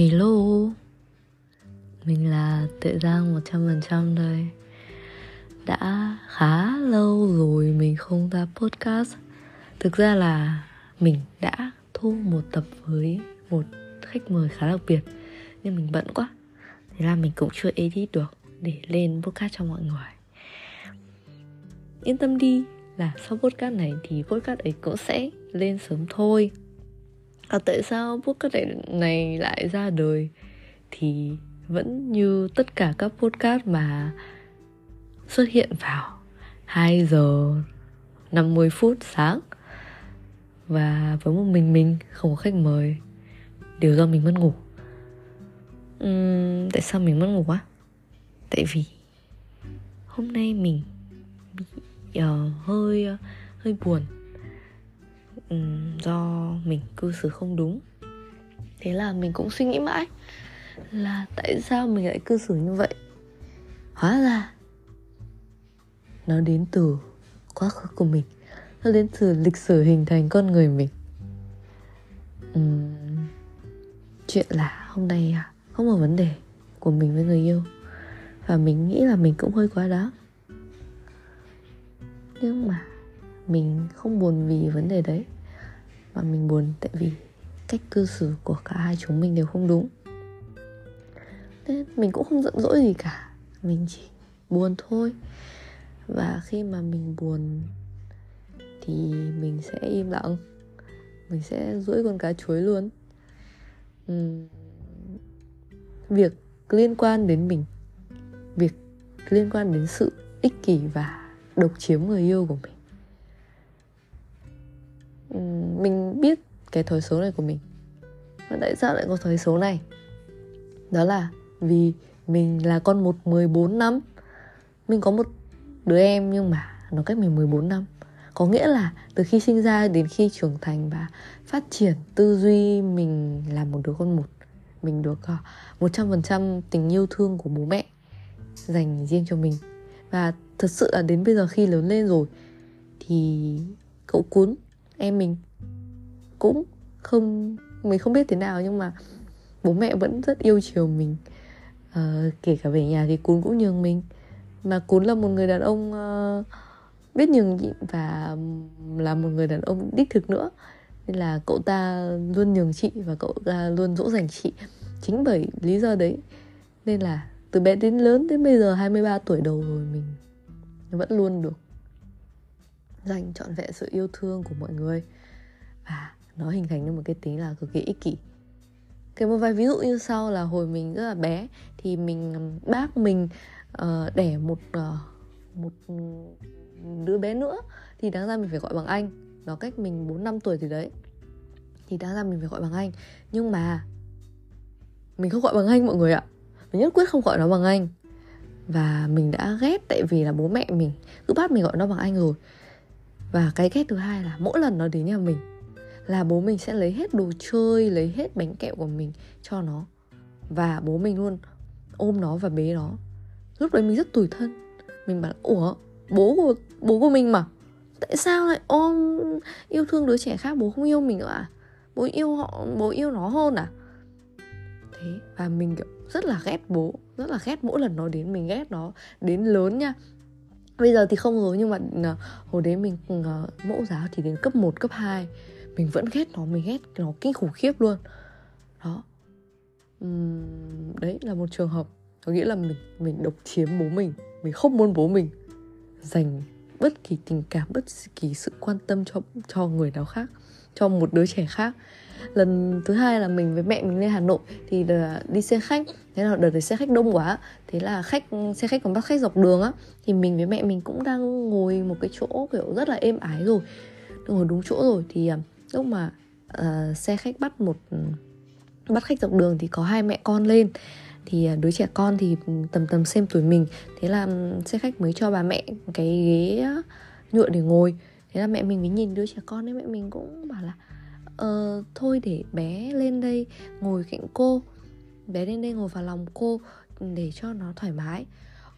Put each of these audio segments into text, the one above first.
Hello. Mình là Tuệ Giang 100% đây Đã khá lâu rồi mình không ra podcast. Thực ra là mình đã thu một tập với một khách mời khá đặc biệt, Nhưng mình bận quá. Thế là mình cũng chưa edit được để lên podcast cho mọi người. Yên tâm đi là sau podcast này thì podcast ấy cũng sẽ lên sớm thôi à, tại sao podcast này lại ra đời? Thì vẫn như tất cả các podcast mà xuất hiện vào 2 giờ 50 phút sáng. Và với một mình mình không có khách mời. Đều do mình mất ngủ. Uhm, tại sao mình mất ngủ á tại vì hôm nay mình bị uh, hơi uh, hơi buồn um, do mình cư xử không đúng. Thế là mình cũng suy nghĩ mãi là tại sao mình lại cư xử như vậy? Hóa ra nó đến từ quá khứ của mình. Nó đến từ lịch sử hình thành con người mình. Uhm, chuyện là hôm nay à, không có vấn đề của mình với người yêu. Và mình nghĩ là mình cũng hơi quá đó, nhưng mà mình không buồn vì vấn đề đấy mà mình buồn tại vì cách cư xử của cả hai chúng mình đều không đúng. Nên mình cũng không giận dỗi gì cả. Mình chỉ buồn thôi. Và khi mà mình buồn thì mình sẽ im lặng. Mình sẽ duỗi con cá chuối luôn. Uhm, việc liên quan đến mình việc liên quan đến sự ích kỷ và độc chiếm người yêu của mình mình biết cái thói xấu này của mình. Và tại sao lại có thói xấu này? Đó là vì mình là con một 14 năm. Mình có một đứa em nhưng mà nó cách mình 14 năm. Có nghĩa là từ khi sinh ra đến khi trưởng thành và phát triển tư duy mình là một đứa con một. Mình được ờ, một trăm phần trăm tình yêu thương của bố mẹ dành riêng cho mình. Và thật sự là đến bây giờ khi lớn lên rồi thì cậu cuốn em mình cũng không mình không biết thế nào nhưng mà bố mẹ vẫn rất yêu chiều mình. Uh, kể cả về nhà thì cún cũng nhường mình. Mà cún là một người đàn ông uh, biết nhường nhịn và là một người đàn ông đích thực nữa. Nên là cậu ta luôn nhường chị và cậu ta luôn dỗ dành chị. Chính bởi lý do đấy. Nên là từ bé đến lớn đến bây giờ 23 tuổi đầu rồi mình vẫn luôn được dành trọn vẹn sự yêu thương của mọi người. Và nó hình thành nên một cái tính là cực kỳ ích kỷ. Cái một vài ví dụ như sau là hồi mình rất là bé thì mình um, bác mình uh, đẻ một uh, một đứa bé nữa thì đáng ra mình phải gọi bằng anh. Nó cách mình 4 năm tuổi thì đấy thì đáng ra mình phải gọi bằng anh. Nhưng mà mình không gọi bằng anh mọi người ạ. Mình nhất quyết không gọi nó bằng anh. Và mình đã ghét tại vì là bố mẹ mình. Cứ bắt mình gọi nó bằng anh rồi và cái ghét thứ hai là mỗi lần nó đến nhà mình là bố mình sẽ lấy hết đồ chơi, lấy hết bánh kẹo của mình cho nó. Và bố mình luôn ôm nó và bế nó. Lúc đấy mình rất tủi thân. Mình bảo, ủa, bố của bố của mình mà? Tại sao lại ôm, yêu thương đứa trẻ khác? Bố không yêu mình nữa à? Bố yêu họ, bố yêu nó hơn à? Thế và mình, kiểu, rất là ghét bố, rất là ghét mỗi lần nó đến mình ghét nó đến lớn nha bây giờ thì không rồi nhưng mà ờ, hồi đấy mình uh, mẫu giáo thì đến cấp 1, cấp 2 mình vẫn ghét nó mình ghét nó kinh khủng khiếp luôn. Đó. Uhm, đấy là một trường hợp. Có nghĩa là mình mình độc chiếm bố mình. Mình không muốn bố mình dành bất kỳ tình cảm bất kỳ sự quan tâm cho cho người nào khác cho một đứa trẻ khác. Lần thứ hai là mình với mẹ mình lên hà nội thì đi xe khách. Thế là đợt đấy xe khách đông quá. Thế là khách xe khách còn bắt khách dọc đường á. Thì mình với mẹ mình cũng đang ngồi một cái chỗ kiểu rất là êm ái rồi. Ngồi đúng chỗ rồi. Thì à, lúc mà uh, xe khách bắt một bắt khách dọc đường thì có hai mẹ con lên. Thì à, đứa trẻ con thì tầm tầm xem tuổi mình. Thế là ừ, xe khách mới cho bà mẹ cái ghế nhựa để ngồi thế là mẹ mình mới nhìn đứa trẻ con ấy mẹ mình cũng bảo là ờ, thôi để bé lên đây ngồi cạnh cô bé lên đây ngồi vào lòng cô để cho nó thoải mái.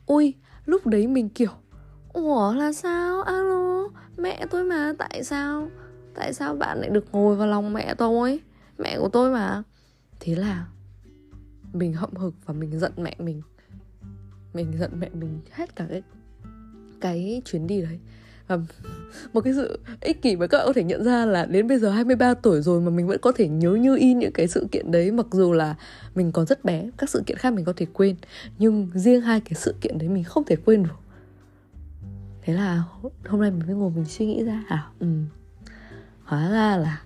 Ui lúc đấy mình kiểu ủa là sao? Alo mẹ tôi mà tại sao? Tại sao bạn lại được ngồi vào lòng mẹ tôi? Mẹ của tôi mà. Thế là mình hậm hực và mình giận mẹ mình. Mình giận mẹ mình hết cả cái cái chuyến đi đấy um, một cái sự ích kỷ mà các bạn có thể nhận ra là đến bây giờ 23 tuổi rồi mà mình vẫn có thể nhớ như in những cái sự kiện đấy mặc dù là mình còn rất bé các sự kiện khác mình có thể quên nhưng riêng hai cái sự kiện đấy mình không thể quên được. Thế là hôm nay mình mới ngồi mình suy nghĩ ra à ừ hóa ra là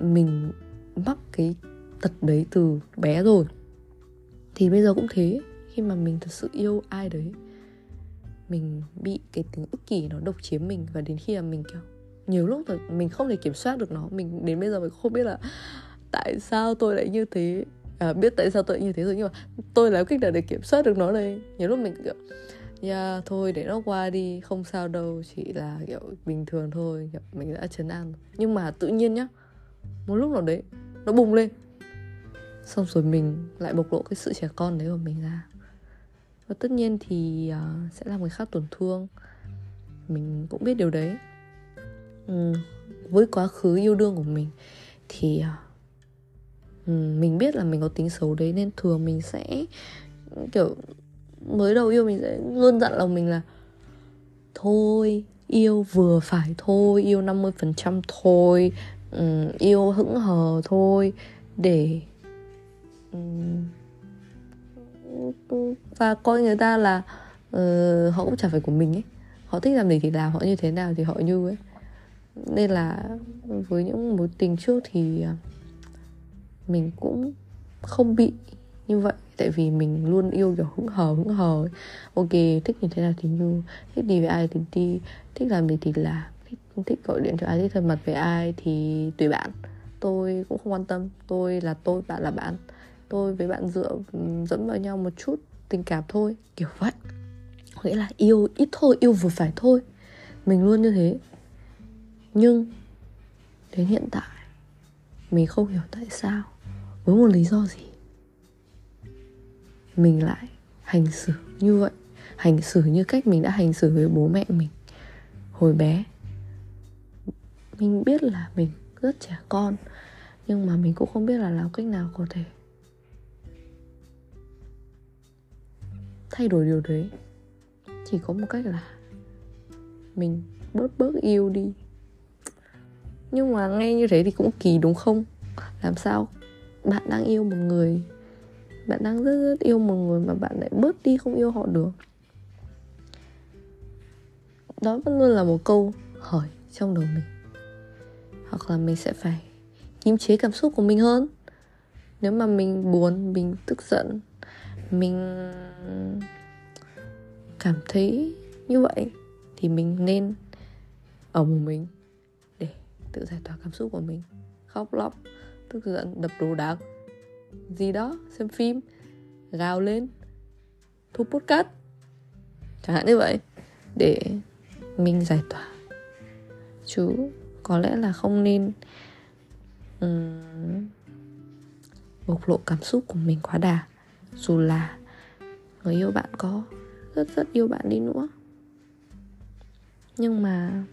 mình mắc cái tật đấy từ bé rồi. Thì bây giờ cũng thế khi mà mình thật sự yêu ai đấy mình bị cái tính ích kỷ nó độc chiếm mình và đến khi là mình kiểu nhiều lúc là mình không thể kiểm soát được nó. Mình đến bây giờ mình không biết là tại sao tôi lại như thế. À, biết tại sao tôi lại như thế rồi nhưng mà tôi làm cách nào để kiểm soát được nó đây. Nhiều lúc mình kiểu yeah, thôi để nó qua đi không sao đâu chỉ là kiểu bình thường thôi kiểu mình đã chấn an nhưng mà tự nhiên nhá một lúc nào đấy nó bùng lên. Xong rồi mình lại bộc lộ cái sự trẻ con đấy của mình ra và tất nhiên thì uh, sẽ làm người khác tổn thương. Mình cũng biết điều đấy. Ừ, với quá khứ yêu đương của mình thì uh, mình biết là mình có tính xấu đấy nên thường mình sẽ kiểu mới đầu yêu mình sẽ luôn dặn lòng mình là thôi yêu vừa phải thôi yêu 50% thôi um, yêu hững hờ thôi để um, và coi người ta là uh, họ cũng chả phải của mình ấy. Họ thích làm gì thì làm họ như thế nào thì họ như ấy. Nên là với những mối tình trước thì ờ, mình cũng không bị như vậy. Tại vì mình luôn yêu kiểu hững hờ hững hờ ấy. ok thích như thế nào thì như thích đi với ai thì đi. Thích làm gì thì làm. Thích, thích gọi điện cho ai thích thân mật với ai thì tùy bạn. Tôi cũng không quan tâm. Tôi là tôi bạn là bạn tôi với bạn dựa dẫn vào nhau một chút, tình cảm thôi. Kiểu vậy nghĩa là yêu ít thôi, yêu vừa phải thôi. Mình luôn như thế. Nhưng đến hiện tại, mình không hiểu tại sao, với một lý do gì, mình lại hành xử như vậy. Hành xử như cách mình đã hành xử với bố mẹ mình hồi bé. Mình biết là mình rất trẻ con, nhưng mà mình cũng không biết là làm cách nào có thể thay đổi điều đấy, chỉ có một cách là mình bớt bớt yêu đi. Nhưng mà nghe như thế thì cũng kỳ đúng không? Làm sao? Bạn đang yêu một người, bạn đang rất rất yêu một người mà bạn lại bớt đi không yêu họ được. Đó vẫn luôn là một câu hỏi trong đầu mình. Hoặc là mình sẽ phải kiềm chế cảm xúc của mình hơn. Nếu mà mình buồn, mình tức giận mình cảm thấy như vậy thì mình nên ở một mình để tự giải tỏa cảm xúc của mình khóc lóc tức giận đập đồ đạc gì đó xem phim gào lên thu podcast. Chẳng hạn như vậy để mình giải tỏa. Chứ có lẽ là không nên um, bộc lộ cảm xúc của mình quá đà dù là người yêu bạn có rất rất yêu bạn đi nữa. Nhưng mà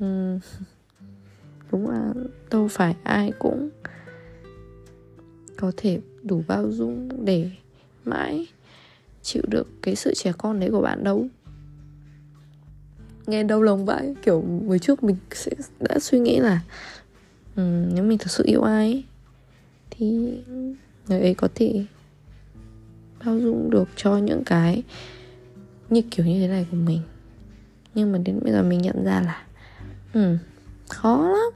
um, đúng là đâu phải ai cũng có thể đủ bao dung để mãi chịu được cái sự trẻ con đấy của bạn đâu. Nghe đau lòng vãi kiểu người trước mình sẽ đã suy nghĩ là um, nếu mình thật sự yêu ai ấy, thì người ấy có thể bao dung được cho những cái như kiểu như thế này của mình. Nhưng mà đến bây giờ mình nhận ra là ừ, khó lắm.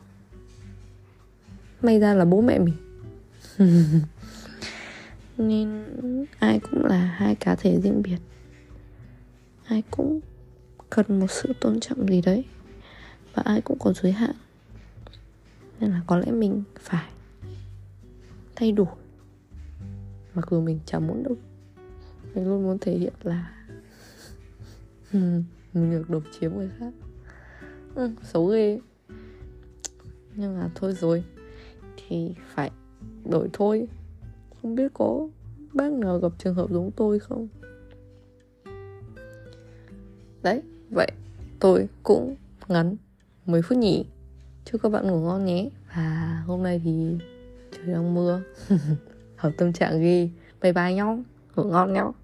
May ra là bố mẹ mình. Nên ai cũng là hai cá thể riêng biệt. Ai cũng cần một sự tôn trọng gì đấy. Và ai cũng có giới hạn. Nên là có lẽ mình phải thay đổi mặc dù mình chẳng muốn đâu. Mình luôn muốn thể hiện là ừ, mình được độc chiếm người khác. Ừ, xấu ghê. Nhưng mà thôi rồi. Thì phải đổi thôi. Không biết có bác nào gặp trường hợp giống tôi không? Đấy vậy tôi cũng ngắn 10 phút nhỉ. Chúc các bạn ngủ ngon nhé. Và hôm nay thì trời đang mưa. hợp tâm trạng ghi bye bye nhau. Ngủ ngon nhau.